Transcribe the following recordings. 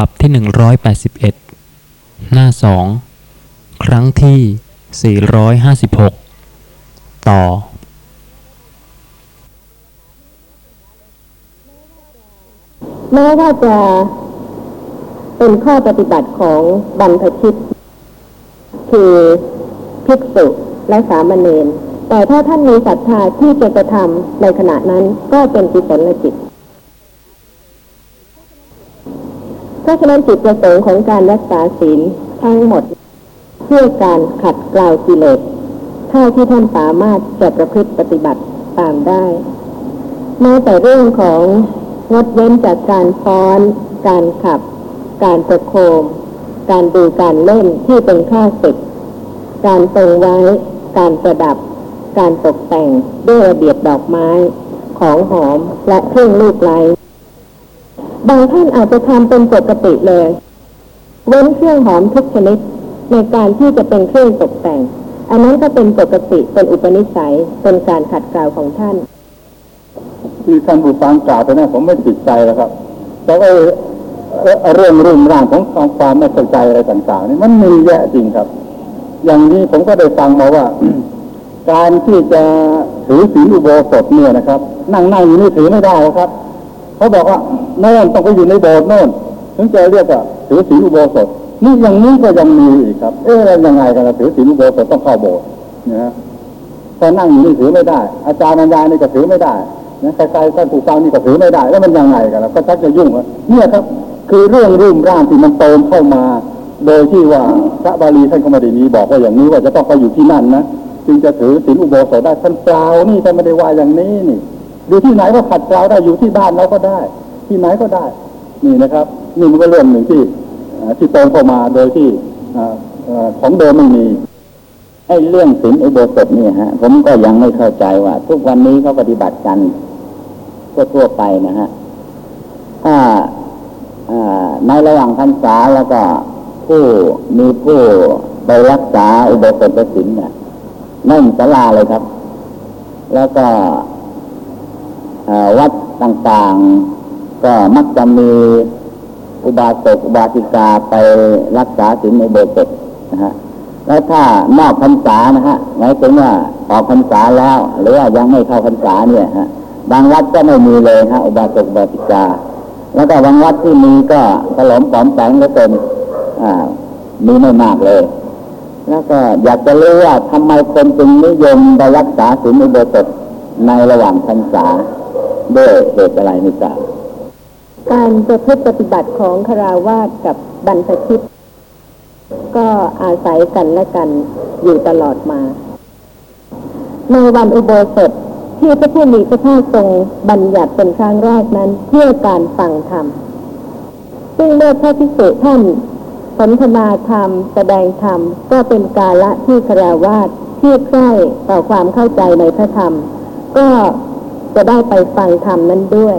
ลับที่ 181 หน้า 2 ครั้งที่ 456 ต่อ แม้ว่าจะเป็นข้อปฏิบัติของบรรพชิต คือภิกษุและสามเณรแต่ถ้าท่านมีศรัทธาที่จะกระทำในขณะนั้นก็เป็นกุศลจิต เพราะฉะนั้นจิตประสงค์ของการรักษาศีลทั้งหมด เพื่อการขัดเกลากิเลสเท่าที่ท่านสามารถจะประพฤติปฏิบัติตามได้แม้แต่เรื่องของงดเว้นจากการฟ้อน การขับ การประโคม การดูการเล่นที่เป็นข้าศึก การทรงไว้ การประดับ การตกแต่งด้วยระเบียบดอกไม้ ของหอมและเครื่องลูกไล้ บางท่านอาจจะทำเป็นปกติเลย เว้นเครื่องหอมทุกชนิดในการที่จะเป็นเครื่องตกแต่ง อันนั้นก็เป็นปกติเป็นอุปนิสัยเป็นการขัดเกลาของท่าน ที่ท่านผู้ฟังกล่าวไปนะผมไม่ติดใจแล้วครับแต่ว่าเรื่องรุ่มร่างของของความไม่เข้าใจอะไรต่างๆนี่มันมีแยะจริงครับ อย่างนี้ผมก็ได้ฟังมาว่า การที่จะถือศีลอุโบสถเนี่ยนะครับ นั่งนั่งอยู่นี่ถือไม่ได้ครับ เขาบอกว่าโน่นต้องไปอยู่ในโบสถ์โน่นถึงจะเรียกว่าถือศีลอุโบสถนี่อย่างนี้ก็ยังมีอีกครับ เอ๊ะยังไงกันล่ะถือศีลอุโบสถต้องเข้าโบสถ์นะฮะตอนนั่งอยู่นี่ถือไม่ได้ อาจารย์บรรยายนี่ก็ถือไม่ได้นะใครๆท่านผู้ฟังนี่ก็ถือไม่ได้ แล้วมันยังไงกันล่ะก็ชักจะยุ่งแล้วเนี่ยครับ คือเรื่องรุ่มร่ามที่มันเติมเข้ามา โดยที่ว่าพระบาลีท่านก็ไม่ได้มีบอกว่าอย่างนี้ว่าจะต้องไปอยู่ที่นั่นนะจึงจะถือศีลอุโบสถได้ท่านเปล่านี่ท่านไม่ได้ว่าอย่างนี้นี่ อยู่ที่ไหนก็ขัดเกลาได้อยู่ที่บ้านเราก็ได้ ที่ไหนก็ได้ นี่นะครับนี่มันก็เรื่องหนึ่งที่ที่เติมเข้ามาโดยที่ของเดิมไม่มีไอ้เรื่องศีลอุโบสถเนี่ฮะ ผมก็ยังไม่เข้าใจว่า ทุกวันนี้เขาปฏิบัติกันทั่วๆไปนะฮะถ้าในระหว่างพรรษาแล้วก็ผู้มีผู้ไปรักษาอุโบสถศีลเนี่ยนั่งศาลาเลยครับ แล้วก็ วัดต่างๆ ก็มักจะมีอุบาสกอุบาสิกาไปรักษาศีลอุโบสถนะฮะแล้วถ้านอกพรรษานะฮะหมายถึงว่าออกพรรษาแล้ว หรือว่ายังไม่เข้าพรรษาเนี่ยฮะบางวัดก็ไม่มีเลยฮะอุบาสกอุบาสิกา แล้วก็บางวัดที่มีก็ถลมปลอมแปลงแล้วเป็นอ่ามีไม่มากเลย แล้วก็อยากจะรู้ว่าทำไมคนจึงนิยมไปรักษาศีลอุโบสถในระหว่างพรรษา ด้วยเหตุอะไรไม่ทราบการประพฤติปฏิบัติของคาราวาสกับบรรพชิต ก็อาศัยกันและกันอยู่ตลอดมา ในวันอุโบสถที่พระผู้มีพระภาคทรงบัญญัติเป็นครั้งแรกนั้นเพื่อการฟังธรรม ซึ่งเมื่อพระภิกษุท่านสนทนาธรรม แสดงธรรม ก็เป็นกาละที่คาราวาสที่ใกล้ต่อความเข้าใจในพระธรรม ก็ จะได้ไปฟังธรรมนั้นด้วย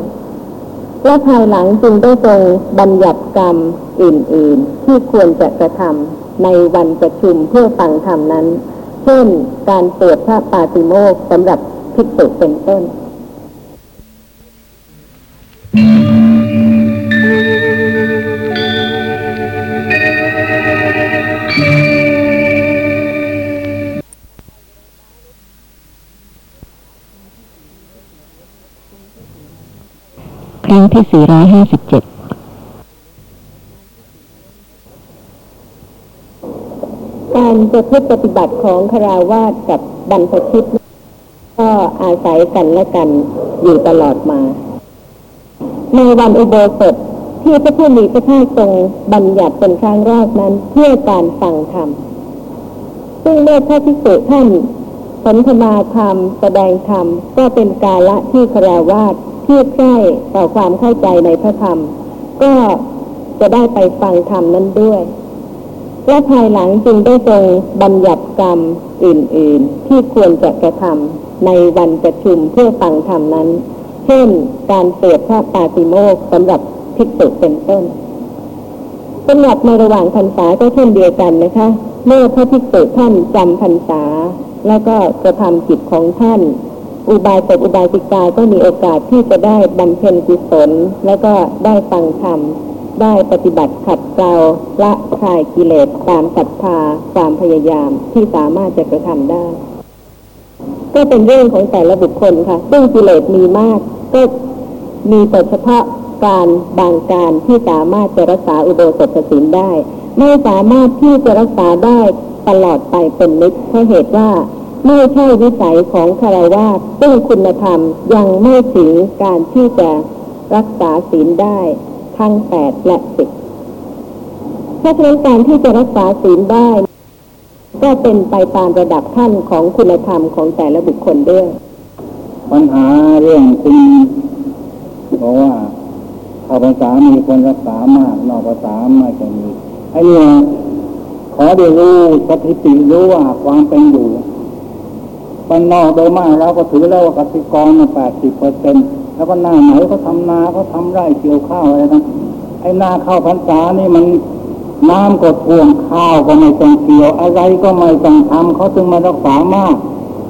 และภายหลังจึงได้ทรงบัญญัติกรรมอื่น ๆ ที่ควรจะกระทำในวันประชุมเพื่อฟังธรรมนั้น เช่นการเปิดพระปาติโมกสำหรับภิกษุเป็นต้น รั้งที่ 457การประพฤติปฏิบัติของคราวาสกับบรรพชิตก็อาศัยกันและกันอยู่ตลอดมา ในวันอุโบสถที่พระผู้มีพระภาคทรงบัญญัติเป็นครั้งแรกนั้นเพื่อการฟังธรรม ซึ่งเมื่อพระภิกษุท่านสนทนาธรรมแสดงธรรมก็เป็นกาละที่คราวาส เที่ใกล้ต่อความเข้าใจในพระธรรม ก็จะได้ไปฟังธรรมนั้นด้วย และภายหลังจึงได้ทรงบัญญัติกรรมอื่น ๆ ที่ควรจะกระทำในวันประชุมเพื่อฟังธรรมนั้น เช่น การเปิดพระปาติโมกข์สำหรับภิกษุเป็นต้นสำหรับในระหว่างพรรษาก็เช่นเดียวกันนะคะ เมื่อพระภิกษุท่านจำพรรษา แล้วก็กระทำจิตของท่าน อุบาสกอุบาสิกาก็มีโอกาสที่จะได้บำเพ็ญกุศลแล้วก็ได้ฟังธรรมได้ปฏิบัติขัดเกลาละคลายกิเลสตามศรัทธาความพยายามที่สามารถจะกระทำได้ ก็เป็นเรื่องของแต่ละบุคคลค่ะ ซึ่งกิเลสมีมาก ก็มีแต่เฉพาะการบางการที่สามารถจะรักษาอุโบสถศีลได้ ไม่สามารถที่จะรักษาได้ตลอดไปเป็นนิดเพราะเหตุว่า ไม่ใช่วิสัยของคารวะซึ่งคุณธรรมยังไม่ถึงการที่จะรักษาศีลได้ทั้งแปดและสิบเพราะฉะนั้นการที่จะรักษาศีลได้ ก็เป็นไปตามระดับขั้นของคุณธรรมของแต่ละบุคคลด้วย ปัญหาเรื่องคุณบอกว่าเข้าภาษามีคนรักษามาก นอกภาษาไม่จะมีไอ้เนี่ยขอได้รู้สถิติรู้ว่าความเป็นอยู่ ปนนอกโดยมากเราก็ถือแล้วว่ากสิกรแปดสิบเปอร์เซ็นต์แล้วก็หน้าไหนเขาทำนาเขาทำไร่เกี่ยวข้าวอะไรนะไอ้นาข้าวพรรษานี่มันน้ำก็ท่วมข้าวก็ไม่ต้องเกี่ยว อะไรก็ไม่ต้องทำเขาจึงมารักษามาก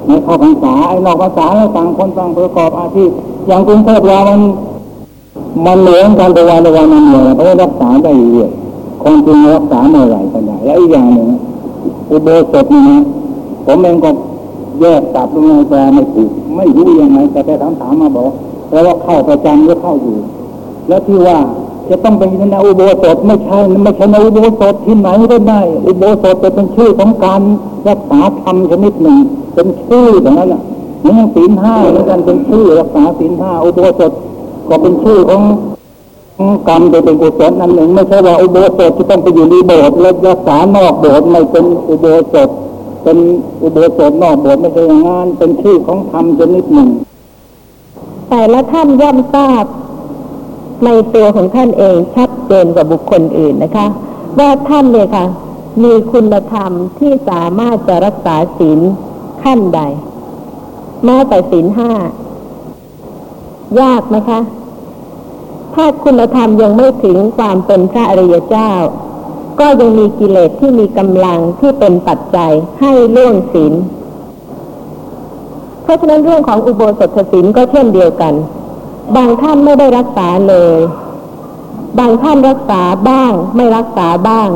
ในข้าพรรษาไอ้นอกพรรษาแล้วต่างคนต่างประกอบอาชีพอย่างกรุงเทพเรามันมันเหมือนกันต่วันละวันมันเหมือนเพราะรักษาได้เรื่อยคนจริงรักษาเมื่อไหร่ก็ได้และอีกอย่างหนึ่งอุโบสถนี่นะผมเองก็ แยกตับลงในแปลไม่ถูก ไม่รู้ยังไง แต่ไปถามถามมาบอกแล้วว่าเข้าประจำหรือเข้าอยู่ แล้วที่ว่าจะต้องเป็นในอุโบสถไม่ใช่ไม่ใช่ในอุโบสถที่ไหนก็ได้ อุโบสถจะเป็นชื่อของการรักษาธรรมชนิดหนึ่ง เป็นชื่ออย่างนั้นแหละเหมือนอย่งศีลห้าเหมือนกันเป็นชื่อรักษาศีลห้าอุโบสถก็เป็นชื่อของกรรมโดยเป็นกุศลนั่นหนึ่ง ไม่ใช่ว่าอุโบสถที่ต้องไปอยู่ในโบสถ์แล้วรักษานอกโบสถ์ไม่เป็นอุโบสถ เป็นอุโบสถนอกโบสถ์ไม่ใช่อย่างนั้นเป็นชื่อของธรรมชนิดหนึ่ง แต่ละท่านย่อมทราบในตัวของท่านเองชัดเจนกว่าบุคคลอื่นนะคะ ว่าท่านเนี่ยค่ะ มีคุณธรรมที่สามารถจะรักษาศีลขั้นใดแม้แต่ศีลห้ายากไหมคะ ถ้าคุณธรรมยังไม่ถึงความเป็นพระอริยเจ้า ก็ยังมีกิเลสที่มีกำลังที่เป็นปัจจัยให้ล่วงศีล เพราะฉะนั้นเรื่องของอุโบสถศีลก็เช่นเดียวกัน บางท่านไม่ได้รักษาเลย บางท่านรักษาบ้าง ไม่รักษาบ้าง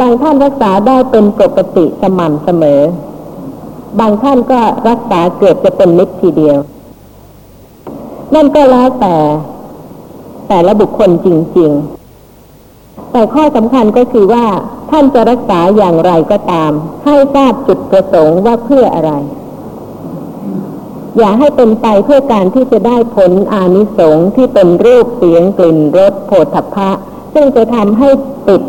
บางท่านรักษาได้เป็นปกติสม่ำเสมอ บางท่านก็รักษาเกือบจะเป็นนิดทีเดียว นั่นก็แล้วแต่ แต่ละบุคคลจริง ๆ แต่ข้อสำคัญก็คือว่าท่านจะรักษาอย่างไรก็ตาม ให้ทราบจุดประสงค์ว่าเพื่ออะไร อย่าให้เป็นไปเพื่อการที่จะได้ผลอานิสงส์ที่เป็นรูปเสียงกลิ่นรสโผฏฐัพะซึ่งจะทำให้ติด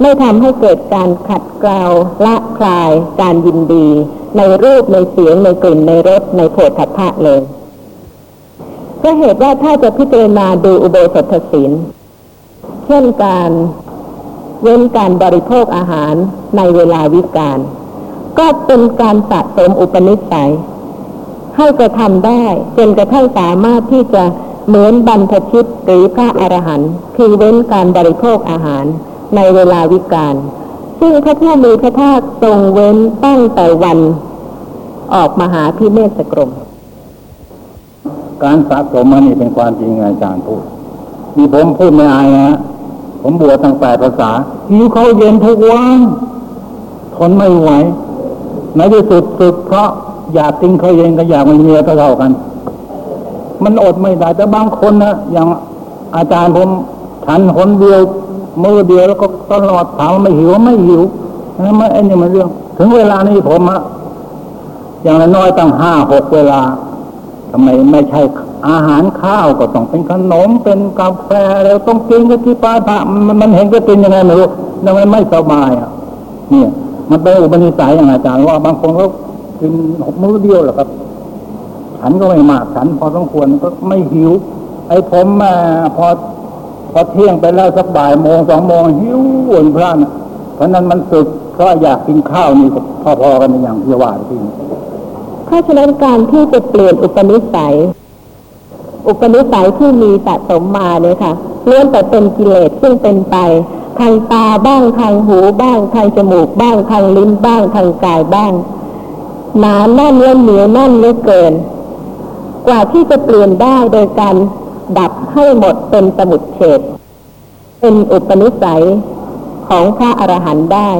ไม่ทำให้เกิดการขัดเกลาละคลาย การยินดี ในรูปในเสียงในกลิ่นในรสในโผฏฐัพะเลยก็เหตุว่าถ้าจะพิจารณาดูอุโบสถศีล เช่นการเว้นการบริโภคอาหารในเวลาวิกาลก็เป็นการสะสมอุปนิสัย ให้กระทำได้จนกระทั่งสามารถที่จะเหมือนบรรพชิตหรือพระอรหันต์คือเว้นการบริโภคอาหารในเวลาวิกาลซึ่งพระผู้มีพระภาคทรงเว้นตั้งแต่วันออกมหาพิเนศกรม การสะสมมันนี่เป็นความจริงอาจารย์พูดมีผมพูดไม่อายนะฮะ ผมบวชตั้งแปดภาษาหิวเขาเย็นทุกวันทนไม่ไหวในที่สุดสึกเพราะอยากกินเขาเย็นก็อยากมีเมียเท่ากัน มันอดไม่ได้แต่บางคนนะอย่างอาจารย์ผมฉันคนเดียวมือเดียวแล้วก็ตลอดถามว่าไม่หิวไม่หิวนะไม่ไอ้นี่มันเรื่อง ถึงเวลานี้ผมอะอย่างน้อยตั้งห้าหกเวลาทำไมไม่ใช่ อาหารข้าวก็ต้องเป็นขนมเป็นกาแฟแล้วต้องกินกันที่ป้าพระมันมันเห็นก็กินยังไงไม่รู้ทำไมไม่สบายอะ เนี่ย มันเป็นอุปนิสัยอย่างอาจารย์ว่าบางคนเขากินหกมื้อเดียวแหละครับฉันก็ไม่มากฉันพอสมควรก็ไม่หิว ไอ้ผมมาพอพอเที่ยงไปแล้วสักบ่ายโมงสองโมงหิวอ้วนพร่านะเพราะนั้นมันสึกเพราะอยากกินข้าวนี่พอๆกันอย่างที่ว่าที่นี่เพราะฉะการที่จะเปลี่ยนอุปนิสัย อุปนิสัยที่มีสะสมมาเนี่ยค่ะล้วนแต่เป็นกิเลสซึ่งเป็นไปทางตาบ้างทางหูบ้างทางจมูกบ้างทางลิ้นบ้างทางกายบ้างหนาแน่นและเหนียวแน่นเหลือเกิน กว่าที่จะเปลี่ยนได้โดยการดับให้หมดเป็นสมุดเฉดเป็นอุปนิสัยของพระอรหันต์ได้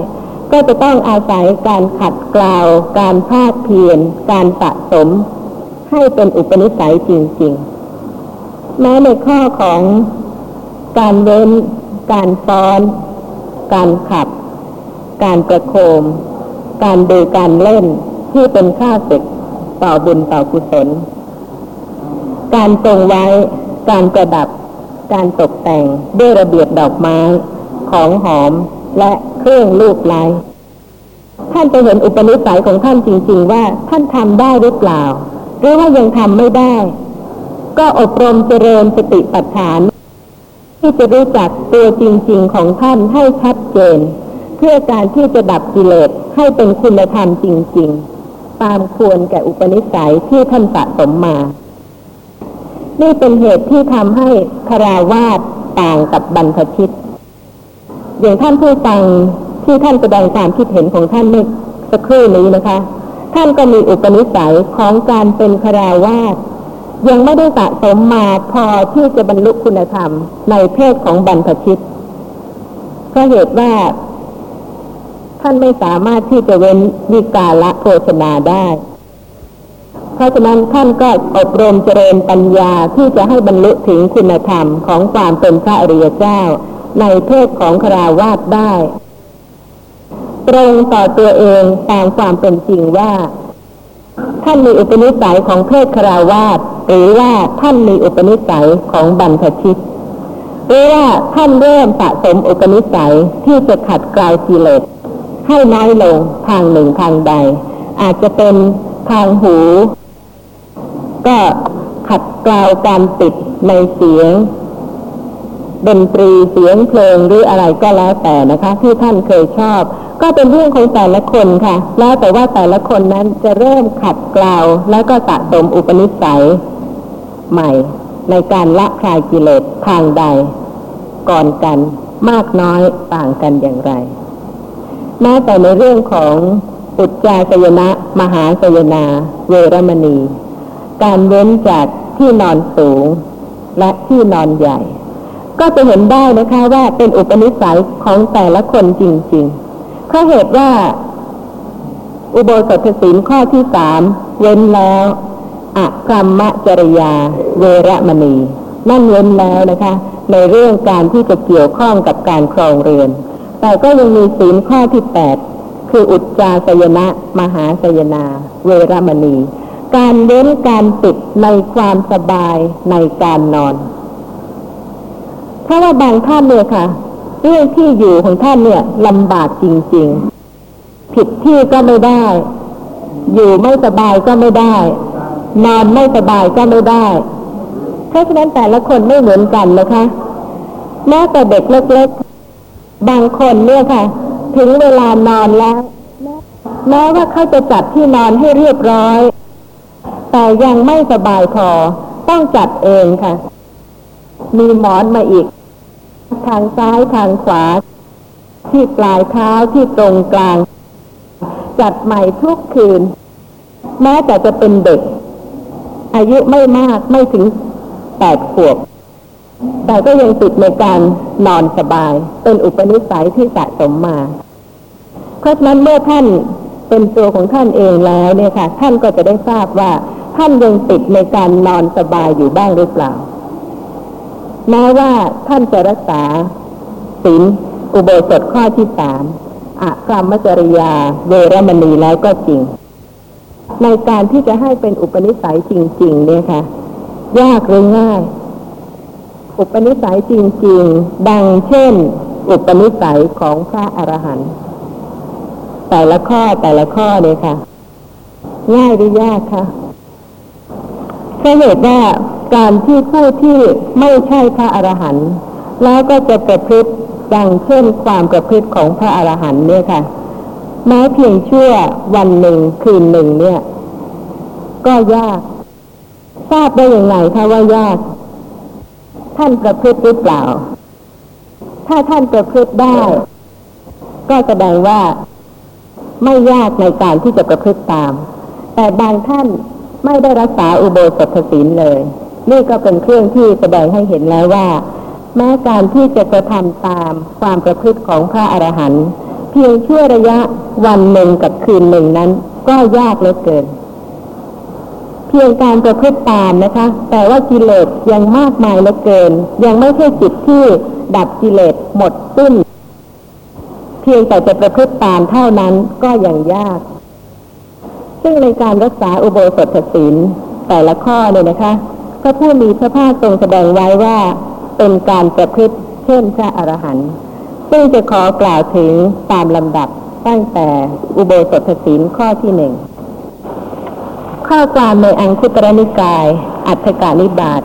ก็จะต้องอาศัยการขัดเกลาการภาคเพียรการสะสม ให้เป็นอุปนิสัยจริง ๆ แม้ในข้อของการเว้น การซ้อน การขับ การประโคม การดูการเล่นที่เป็นค่าศึกต่อบุญต่อกุศล การทรงไว้ การประดับ การตกแต่งด้วยระเบียบดอกไม้ ของหอมและเครื่องลูกไล้ท่านจะเห็นอุปนิสัยของท่านจริง ๆ ว่าท่านทำได้หรือเปล่า หรือว่ายังทำไม่ได้ ก็อบรมเจริญสติปัฏฐาน ที่จะรู้จักตัวจริง ๆ ของท่านให้ชัดเจน เพื่อการที่จะดับกิเลสให้เป็นคุณธรรมจริง ๆ ตามควรแก่อุปนิสัยที่ท่านสะสมมานี่เป็นเหตุที่ทำให้คาราวาสต่างกับบรรพชิต อย่างท่านผู้ฟังที่ท่านแสดงความคิดเห็นของท่านเมื่อสักครู่นี้นะคะ ท่านก็มีอุปนิสัยของการเป็นคาราวาส ยังไม่ได้สะสมมาพอที่จะบรรลุคุณธรรมในเพศของบรรพชิตเพราะเหตุว่า ท่านไม่สามารถที่จะเว้นวิกาละโภชนาได้ เพราะฉะนั้นท่านก็อบรมเจริญปัญญาที่จะให้บรรลุถึงคุณธรรมของความเป็นพระอริยเจ้า ในเพศของคราวาสได้ ตรงต่อตัวเองตามความเป็นจริงว่า ท่านมีอุปนิสัยของเพศคราวาสหรือว่าท่านมีอุปนิสัยของบรรพชิตหรือว่าท่านเริ่มสะสมอุปนิสัยที่จะขัดกลากิเลสให้น้อยลงทางหนึ่งทางใด อาจจะเป็นทางหู ก็ขัดกลาวการติดในเสียง ดนตรีเสียงเพลงหรืออะไรก็แล้วแต่นะคะ ที่ท่านเคยชอบ ก็เป็นเรื่องของแต่ละคนค่ะ แล้วแต่ว่าแต่ละคนนั้นจะเริ่มขัดเกลาแล้วก็สะสมอุปนิสัยใหม่ ในการละคลายกิเลสทางใด ก่อนกันมากน้อยต่างกันอย่างไรแม้แต่ในเรื่องของอุจจาสยนะ มหาสยนา เวรมณี การเว้นจากที่นอนสูง และที่นอนใหญ่ ก็จะเห็นได้นะคะว่าเป็นอุปนิสัยของแต่ละคนจริงๆเพราะเหตุว่า อุโบสถศีลข้อที่สามเว้นแล้วอะกรรมจริยา เวรมณีนั่นเว้นแล้วนะคะ ในเรื่องการที่จะเกี่ยวข้องกับการครองเรือน แต่ก็ยังมีศีลข้อที่แปดคืออุจจาสยนะ มหาสยนา เวรมณี การเว้นการติดในความสบายในการนอน เพราะว่าบางท่านเนี่ยค่ะ เรื่องที่อยู่ของท่านเนี่ยลำบากจริง ๆ ผิดที่ก็ไม่ได้ อยู่ไม่สบายก็ไม่ได้ นอนไม่สบายก็ไม่ได้ เพราะฉะนั้นแต่ละคนไม่เหมือนกันนะคะแม้แต่เด็กเล็กๆ บางคนเนี่ยค่ะ ถึงเวลานอนแล้ว แม้ว่าเขาจะจัดที่นอนให้เรียบร้อย แต่ยังไม่สบายพอ ต้องจัดเองค่ะ มีหมอนมาอีก ทางซ้ายทางขวา ที่ปลายเท้าที่ตรงกลาง จัดใหม่ทุกคืน แม้แต่จะเป็นเด็ก อายุไม่มากไม่ถึงแปดขวบ แต่ก็ยังติดในการนอนสบาย เป็นอุปนิสัยที่สะสมมา เพราะฉะนั้นเมื่อท่านเป็นตัวของท่านเองแล้วเนี่ยค่ะ ท่านก็จะได้ทราบว่าท่านยังติดในการนอนสบายอยู่บ้างหรือเปล่า แม้ว่าท่านจะรักษาศีลอุโบสถข้อที่สามอะกรรมจริยาเวรมณีแล้วก็จริง ในการที่จะให้เป็นอุปนิสัยจริง ๆ เนี่ยค่ะ ยากหรือง่าย อุปนิสัยจริง ๆ ดังเช่น อุปนิสัยของพระอรหันต์แต่ละข้อแต่ละข้อเลยค่ะ ง่ายหรือยากคะเพราะเหตุว่า การที่ผู้ที่ไม่ใช่พระอรหันต์แล้วก็จะประพฤติดังเช่นความประพฤติของพระอรหันต์เนี่ยค่ะแม้เพียงชั่ววันหนึ่งคืนหนึ่งเนี่ย ก็ยาก ทราบได้อยังไงคะว่ายาก ท่านประพฤติหรือเปล่า ถ้าท่านประพฤติได้ ก็แสดงว่าไม่ยากในการที่จะประพฤติตาม แต่บางท่านไม่ได้รักษาอุโบสถศีลเลย นี่ก็เป็นเครื่องที่แสดงให้เห็นแล้วว่า แม้การที่จะกระทำตามความประพฤติของพระอรหันต์เพียงชั่วระยะวันหนึ่งกับคืนหนึ่งนั้น ก็ยากเหลือเกิน เพียงการประพฤติตามนะคะ แต่ว่ากิเลสยังมากมายเหลือเกิน ยังไม่ใช่จิตที่ดับกิเลสหมดสิ้นเพียงแต่จะประพฤติตามเท่านั้นก็ยังยาก ซึ่งในการรักษาอุโบสถศีลแต่ละข้อเนี่ยนะคะ พระผู้มีพระภาคทรงแสดงไว้ว่าเป็นการประพฤติเช่นพระอรหันต์ซึ่งจะขอกล่าวถึงตามลำดับตั้งแต่อุโบสถศีลข้อที่หนึ่งข้อความในอังคุตรนิกาย อัฏฐกานิบาต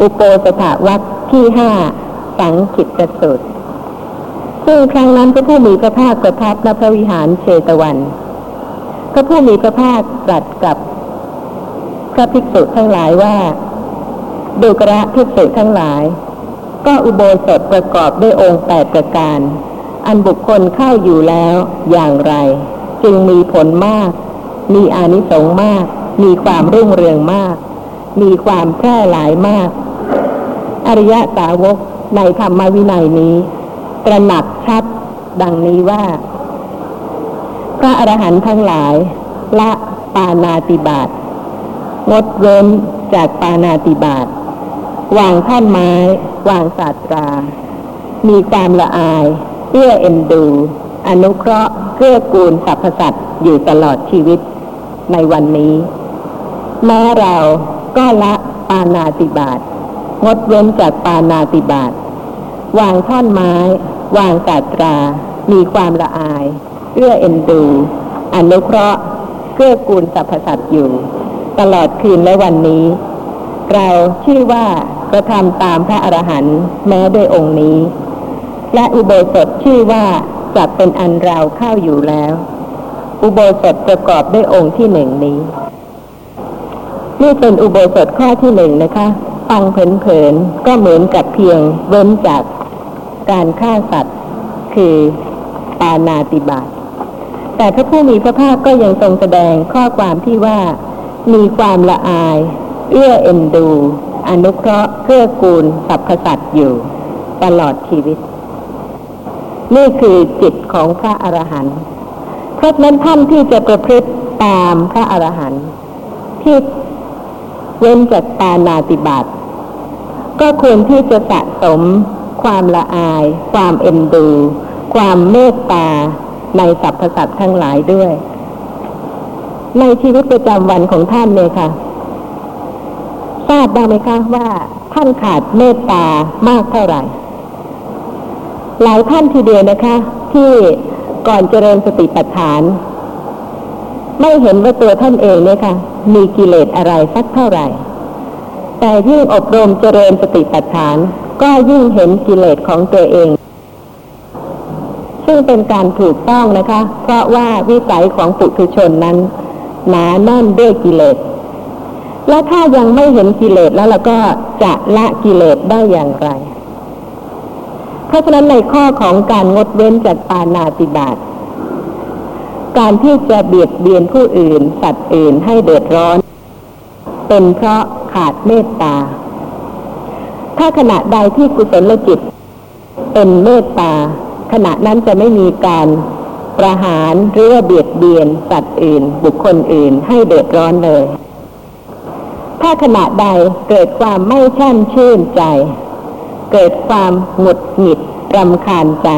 อุโปสถวัคที่ห้าสังขิตสูตรซึ่งครั้งนั้นพระผู้มีพระภาคประทับณพระวิหารเชตวัน พระผู้มีพระภาคตรัสกับพระภิกษุทั้งหลายว่า ดูกระภิกษุทั้งหลาย ก็อุโบสถประกอบด้วยองค์แปดประการ อันบุคคลเข้าอยู่แล้วอย่างไร จึงมีผลมาก มีอานิสงส์มาก มีความรุ่งเรืองมาก มีความแพร่หลายมาก อริยะสาวกในธรรมวินัยนี้ ตระหนักชัดดังนี้ว่า พระอรหันต์ทั้งหลาย ละปานาติบาตงดเว้นจากปานาติบาต วางท่อนไม้ วางศาสตรา มีความละอายเอื้อเอ็นดู อนุเคราะห์เกื้อกูลสรรพสัตว์อยู่ตลอดชีวิตในวันนี้ แม้เราก็ละปานาติบาตงดเว้นจากปานาติบาตวางท่อนไม้ วางศาสตรา มีความละอายเอื้อเอ็นดู อนุเคราะห์เกื้อกูลสรรพสัตว์อยู่ ตลอดคืนและวันนี้ เราชื่อว่า กระทำตามพระอรหันต์แม้ด้วยองค์นี้ และอุโบสถชื่อว่าจักเป็นอันเราเข้าอยู่แล้ว อุโบสถประกอบด้วยองค์ที่หนึ่งนี้ นี่เป็นอุโบสถข้อที่หนึ่งนะคะฟังเผินๆก็เหมือนกับเพียงเว้นจากการฆ่าสัตว์ คือปานาติบาตแต่พระผู้มีพระภาคก็ยังทรงแสดงข้อความที่ว่า มีความละอาย เอื้อเอ็นดู อนุเคราะห์เพื่อกูลสรรพสัตว์อยู่ ตลอดชีวิต นี่คือจิตของพระอรหันต์เพราะนั้นท่านที่จะประพฤติตามพระอรหันต์ที่เว้นจากปานาติบาตก็ควรที่จะสะสม ความละอาย ความเอ็นดู ความเมตตาในสรรพสัตว์ทั้งหลายด้วย ในชีวิตประจำวันของท่านเนี่ยค่ะ ทราบบ้ไหมคะว่าท่านขาดเมตตามากเท่าไหร่ หลายท่านทีเดียวนะคะ ที่ก่อนเจริญสติปัฏฐาน ไม่เห็นว่าตัวท่านเองเนี่ยค่ะ มีกิเลสอะไรสักเท่าไหร่ แต่ยิ่งอบรมเจริญสติปัฏฐาน ก็ยิ่งเห็นกิเลสของตัวเอง ซึ่งเป็นการถูกต้องนะคะ เพราะว่าวิสัยของปุถุชนนั้น หนาแน่นด้วยกิเลส และถ้ายังไม่เห็นกิเลสแล้วเราก็จะละกิเลสได้อย่างไร เพราะฉะนั้นในข้อของการงดเว้นจากปานาติบาตการที่จะเบียดเบียนผู้อื่น สัตว์อื่นให้เดือดร้อน เป็นเพราะขาดเมตตา ถ้าขณะใดที่กุศลจิต เป็นเมตตา ขณะนั้นจะไม่มีการประหารหรือว่าเบียดเบียนสัตว์อื่น บุคคลอื่นให้เดือดร้อนเลย ถ้าขณะใดเกิดความไม่แช่มชื่นใจ เกิดความหงุดหงิดรำคาญใจ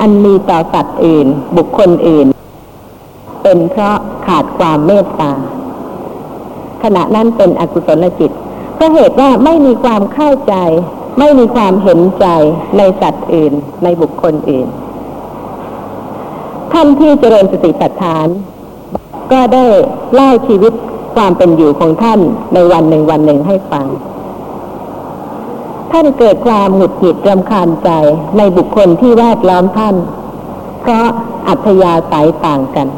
อันมีต่อสัตว์อื่น บุคคลอื่น เป็นเพราะขาดความเมตตา ขณะนั้นเป็นอกุศลจิตเพราะเหตุว่าไม่มีความเข้าใจ ไม่มีความเห็นใจในสัตว์อื่น ในบุคคลอื่น ท่านที่เจริญสติปัฏฐาน ก็ได้เล่าชีวิต ความเป็นอยู่ของท่านในวันหนึ่งวันหนึ่งให้ฟัง ท่านเกิดความหงุดหงิดรำคาญใจในบุคคลที่แวดล้อมท่าน เพราะอัธยาศัยต่างกัน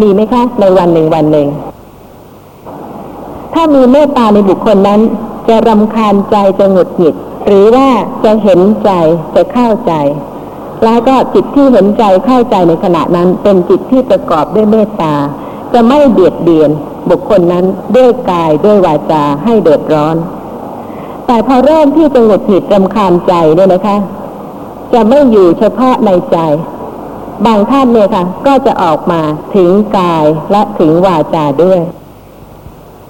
มีไหมคะ ในวันหนึ่งวันหนึ่ง ถ้ามีเมตตาในบุคคลนั้น จะรำคาญใจจะหงุดหงิด หรือว่าจะเห็นใจจะเข้าใจแล้วก็จิตที่เห็นใจเข้าใจในขณะนั้น เป็นจิตที่ประกอบด้วยเมตตา จะไม่เบียดเบียนบุคคลนั้นด้วยกายด้วยวาจาให้เดือดร้อน แต่พอเริ่มที่จะหงุดหงิดรำคาญใจเนี่ยนะคะ จะไม่อยู่เฉพาะในใจ บางท่านเนี่ยค่ะ ก็จะออกมาถึงกายและถึงวาจาด้วย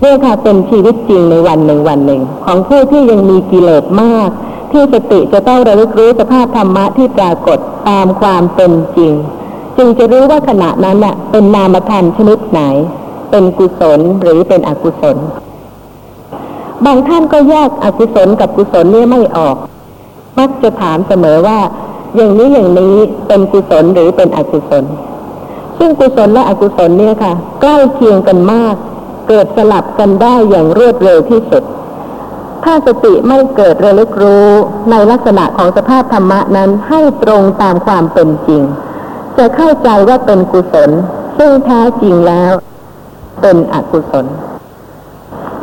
เนี่ยค่ะเป็นชีวิตจริงในวันหนึ่งวันหนึ่ง ของผู้ที่ยังมีกิเลสมาก ที่สติจะต้องระลึกรู้สภาพธรรมะที่ปรากฏตามความเป็นจริง จึงจะรู้ว่าขณะนั้นน่ะ เป็นนามธรรมชนิดไหน เป็นกุศลหรือเป็นอกุศล บางท่านก็แยกอกุศลกับกุศลเนี่ยไม่ออก มักจะถามเสมอว่า อย่างนี้อย่างนี้เป็นกุศลหรือเป็นอกุศล ซึ่งกุศลและอกุศลเนี่ยค่ะ ใกล้เคียงกันมาก เกิดสลับกันได้อย่างรวดเร็วที่สุดถ้าสติไม่เกิดระลึกรู้ในลักษณะของสภาพธรรมะนั้นให้ตรงตามความเป็นจริง จะเข้าใจว่าเป็นกุศล ซึ่งแท้จริงแล้ว เป็นอกุศล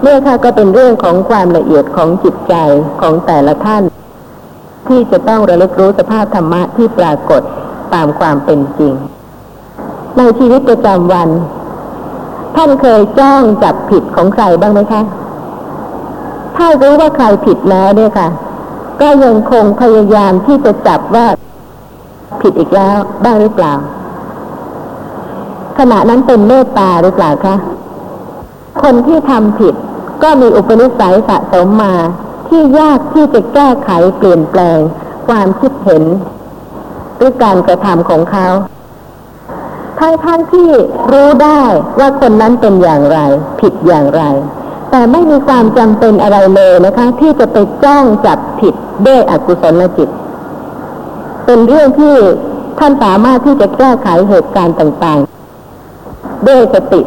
เนี่ยค่ะก็เป็นเรื่องของความละเอียดของจิตใจของแต่ละท่าน ที่จะต้องระลึกรู้สภาพธรรมะที่ปรากฏตามความเป็นจริง ในชีวิตประจำวัน ท่านเคยจ้องจับผิดของใครบ้างไหมคะ ถ้ารู้ว่าใครผิดแล้วเนี่ยค่ะ ก็ยังคงพยายามที่จะจับว่า ผิดอีกแล้วบ้างหรือเปล่า ขณะนั้นเป็นเมตตาหรือเปล่าคะคนที่ทำผิดก็มีอุปนิสัยสะสมมาที่ยากที่จะแก้ไขเปลี่ยนแปลง ความคิดเห็น หรือการกระทำของเขาทั้งทั้งที่รู้ได้ว่าคนนั้นเป็นอย่างไร ผิดอย่างไร แต่ไม่มีความจำเป็นอะไรเลยนะคะ ที่จะไปจ้องจับผิดด้วยอกุศลจิต เป็นเรื่องที่ท่านสามารถที่จะแก้ไขเหตุการณ์ต่างๆ ด้วยสติ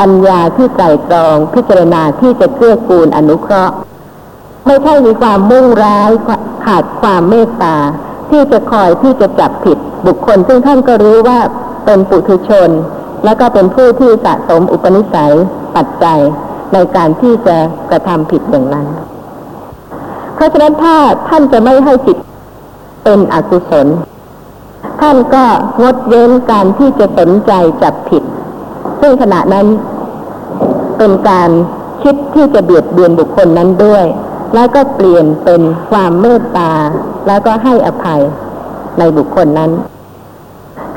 ปัญญาที่ไตรตรองพิจารณาที่จะเกื้อกูลอนุเคราะห์ ไม่ใช่มีความมุ่งร้ายขาดความเมตตาที่จะคอยที่จะจับผิดบุคคล ซึ่งท่านก็รู้ว่าเป็นปุถุชน แล้วก็เป็นผู้ที่สะสมอุปนิสัยปัจจัยในการที่จะกระทำผิดอย่างนั้น เพราะฉะนั้นถ้าท่านจะไม่ให้จิต เป็นอกุศล ท่านก็งดเว้นการที่จะสนใจจับผิด ซึ่งขณะนั้นเป็นการคิดที่จะเบียดเบียนบุคคลนั้นด้วย แล้วก็เปลี่ยนเป็นความเมตตา แล้วก็ให้อภัยในบุคคลนั้น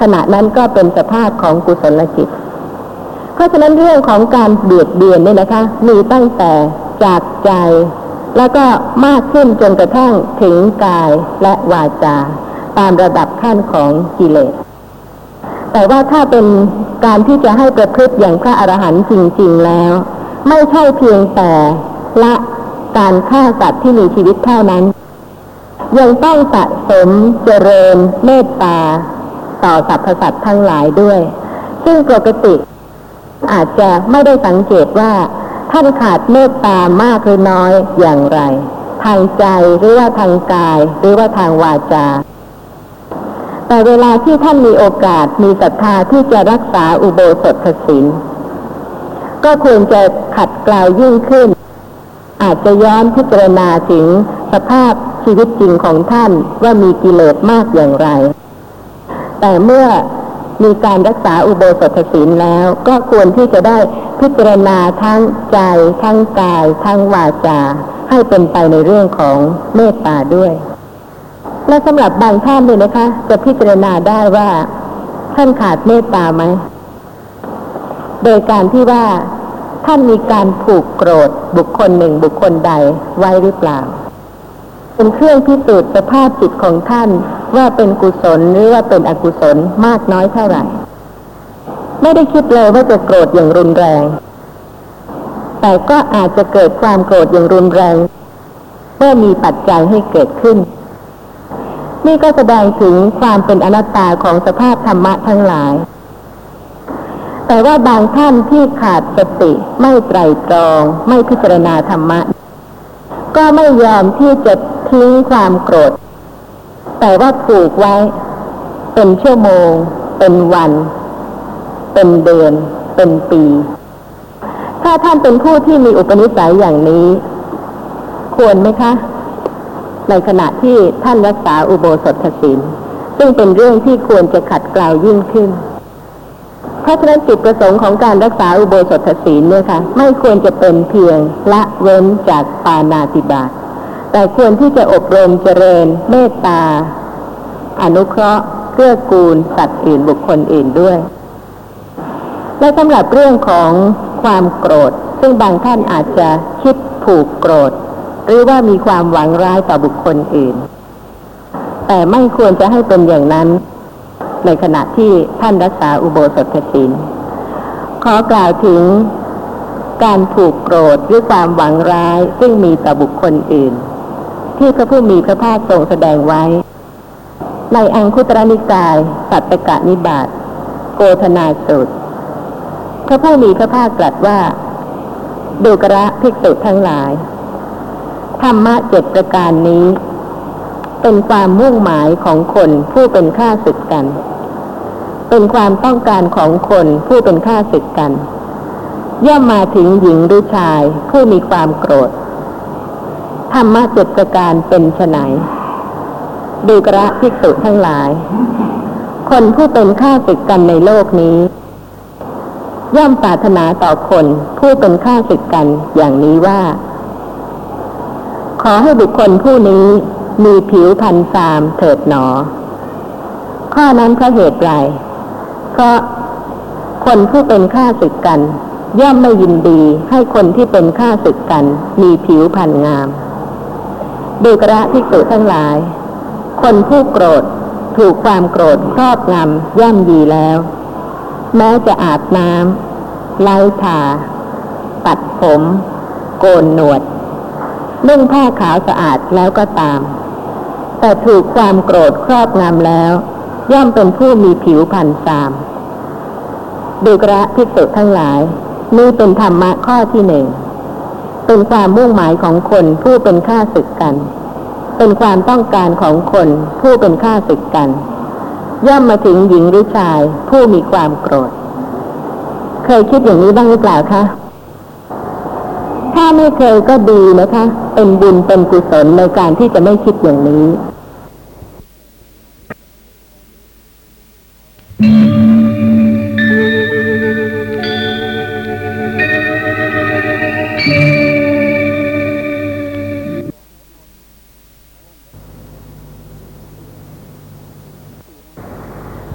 ขณะนั้นก็เป็นสภาพของกุศลจิต เพราะฉะนั้นเรื่องของการเบียดเบียนเนี่ยนะคะ มีตั้งแต่จากใจ แล้วก็มากขึ้นจนกระทั่งถึงกายและวาจา ตามระดับขั้นของกิเลส แต่ว่าถ้าเป็นการที่จะให้ประพฤติอย่างพระอรหันต์จริง ๆแล้ว ไม่ใช่เพียงแต่ละการฆ่าสัตว์ที่มีชีวิตเท่านั้น ยังต้องสะสมเจริญเมตตา ต่อสรรพสัตว์ทั้งหลายด้วย ซึ่งปกติอาจจะไม่ได้สังเกตว่า ท่านขาดเมตตามากหรือน้อยอย่างไร ทางใจหรือว่าทางกาย หรือว่าทางวาจา แต่เวลาที่ท่านมีโอกาสมีศรัทธาที่จะรักษาอุโบสถศีลก็ควรจะขัดเกลายิ่งขึ้น อาจจะย้อนพิจารณาถึงสภาพชีวิตจริงของท่านว่ามีกิเลสมากอย่างไร แต่เมื่อมีการรักษาอุโบสถศีลแล้ว ก็ควรที่จะได้ พิจารณาทั้งใจ ทั้งกาย ทั้งวาจา ให้เป็นไปในเรื่องของเมตตาด้วย และสำหรับบางท่านเลยนะคะ จะพิจารณาได้ว่า ท่านขาดเมตตาไหม โดยการที่ว่า ท่านมีการผูกโกรธบุคคลหนึ่งบุคคลใดไว้หรือเปล่า เป็นเครื่องพิสูจน์สภาพจิตของท่านว่าเป็นกุศลหรือว่าเป็นอกุศลมากน้อยเท่าไหร่ ไม่ได้คิดเลยว่าจะโกรธอย่างรุนแรง แต่ก็อาจจะเกิดความโกรธอย่างรุนแรงเมื่อมีปัจจัยให้เกิดขึ้น นี่ก็แสดงถึงความเป็นอนัตตาของสภาพธรรมะทั้งหลาย แต่ว่าบางท่านที่ขาดสติไม่ไตรตรอง ไม่พิจารณาธรรมะ ก็ไม่ยอมที่จะทิ้งความโกรธ แต่ว่าผูกไว้ เป็นชั่วโมง เป็นวัน เป็นเดือน เป็นปี ถ้าท่านเป็นผู้ที่มีอุปนิสัยอย่างนี้ ควรไหมคะ ในขณะที่ท่านรักษาอุโบสถศีลซึ่งเป็นเรื่องที่ควรจะขัดเกลายิ่งขึ้น เพราะฉะนั้นจุดประสงค์ของการรักษาอุโบสถศีลเนี่ยค่ะ ไม่ควรจะเป็นเพียงละเว้นจากปานาติบาตแต่ควรที่จะอบรมเจริญ เมตตา อนุเคราะห์เกื้อกูลสัตว์อื่นบุคคลอื่นด้วย และสำหรับเรื่องของความโกรธ ซึ่งบางท่านอาจจะคิดผูกโกรธ หรือว่ามีความหวังร้ายต่อบุคคลอื่น แต่ไม่ควรจะให้เป็นอย่างนั้น ในขณะที่ท่านรักษาอุโบสถศีลขอกล่าวถึงการผูกโกรธหรือความหวังร้ายซึ่งมีต่อบุคคลอื่น ที่พระผู้มีพระภาคทรงแสดงไว้ ในอังคุตรนิกาย สัตตกะนิบาตโกธนาสูตร พระผู้มีพระภาคตรัสว่า ดูกระภิกษุทั้งหลาย ธรรมะเจ็ดประการนี้ เป็นความมุ่งหมายของคนผู้เป็นข้าศึกกัน เป็นความต้องการของคนผู้เป็นข้าศึกกัน ย่อมมาถึงหญิงหรือชายผู้มีความโกรธ ธรรมะเจ็ดประการเป็นไฉนดูกระภิกษุทั้งหลาย คนผู้เป็นข้าศึกกันในโลกนี้ ย่อมปรารถนาต่อคนผู้เป็นข้าศึกกันอย่างนี้ว่า ขอให้บุคคลผู้นี้มีผิวพันธ์ซามเถิดหนอ ข้อนั้นเพราะเหตุไรเพราะคนผู้เป็นข้าศึกกัน ย่อมไม่ยินดีให้คนที่เป็นข้าศึกกัน มีผิวพรรณงามดูกระภิกษุทั้งหลาย คนผู้โกรธถูกความโกรธครอบงำย่ำยีแล้ว แม้จะอาบน้ำไล่ทาตัดผม โกนหนวดนุ่งผ้าขาวสะอาดแล้วก็ตาม แต่ถูกความโกรธครอบงำแล้ว ย่อมเป็นผู้มีผิวพรรณซามดูกระภิกษุทั้งหลาย นี่เป็นธรรมะข้อที่หนึ่ง เป็นความมุ่งหมายของคนผู้เป็นข้าศึกกัน เป็นความต้องการของคนผู้เป็นข้าศึกกัน ย่อมมาถึงหญิงหรือชาย ผู้มีความโกรธ เคยคิดอย่างนี้บ้างหรือเปล่าคะถ้าไม่เคยก็ดีนะคะ เป็นบุญเป็นกุศลในการที่จะไม่คิดอย่างนี้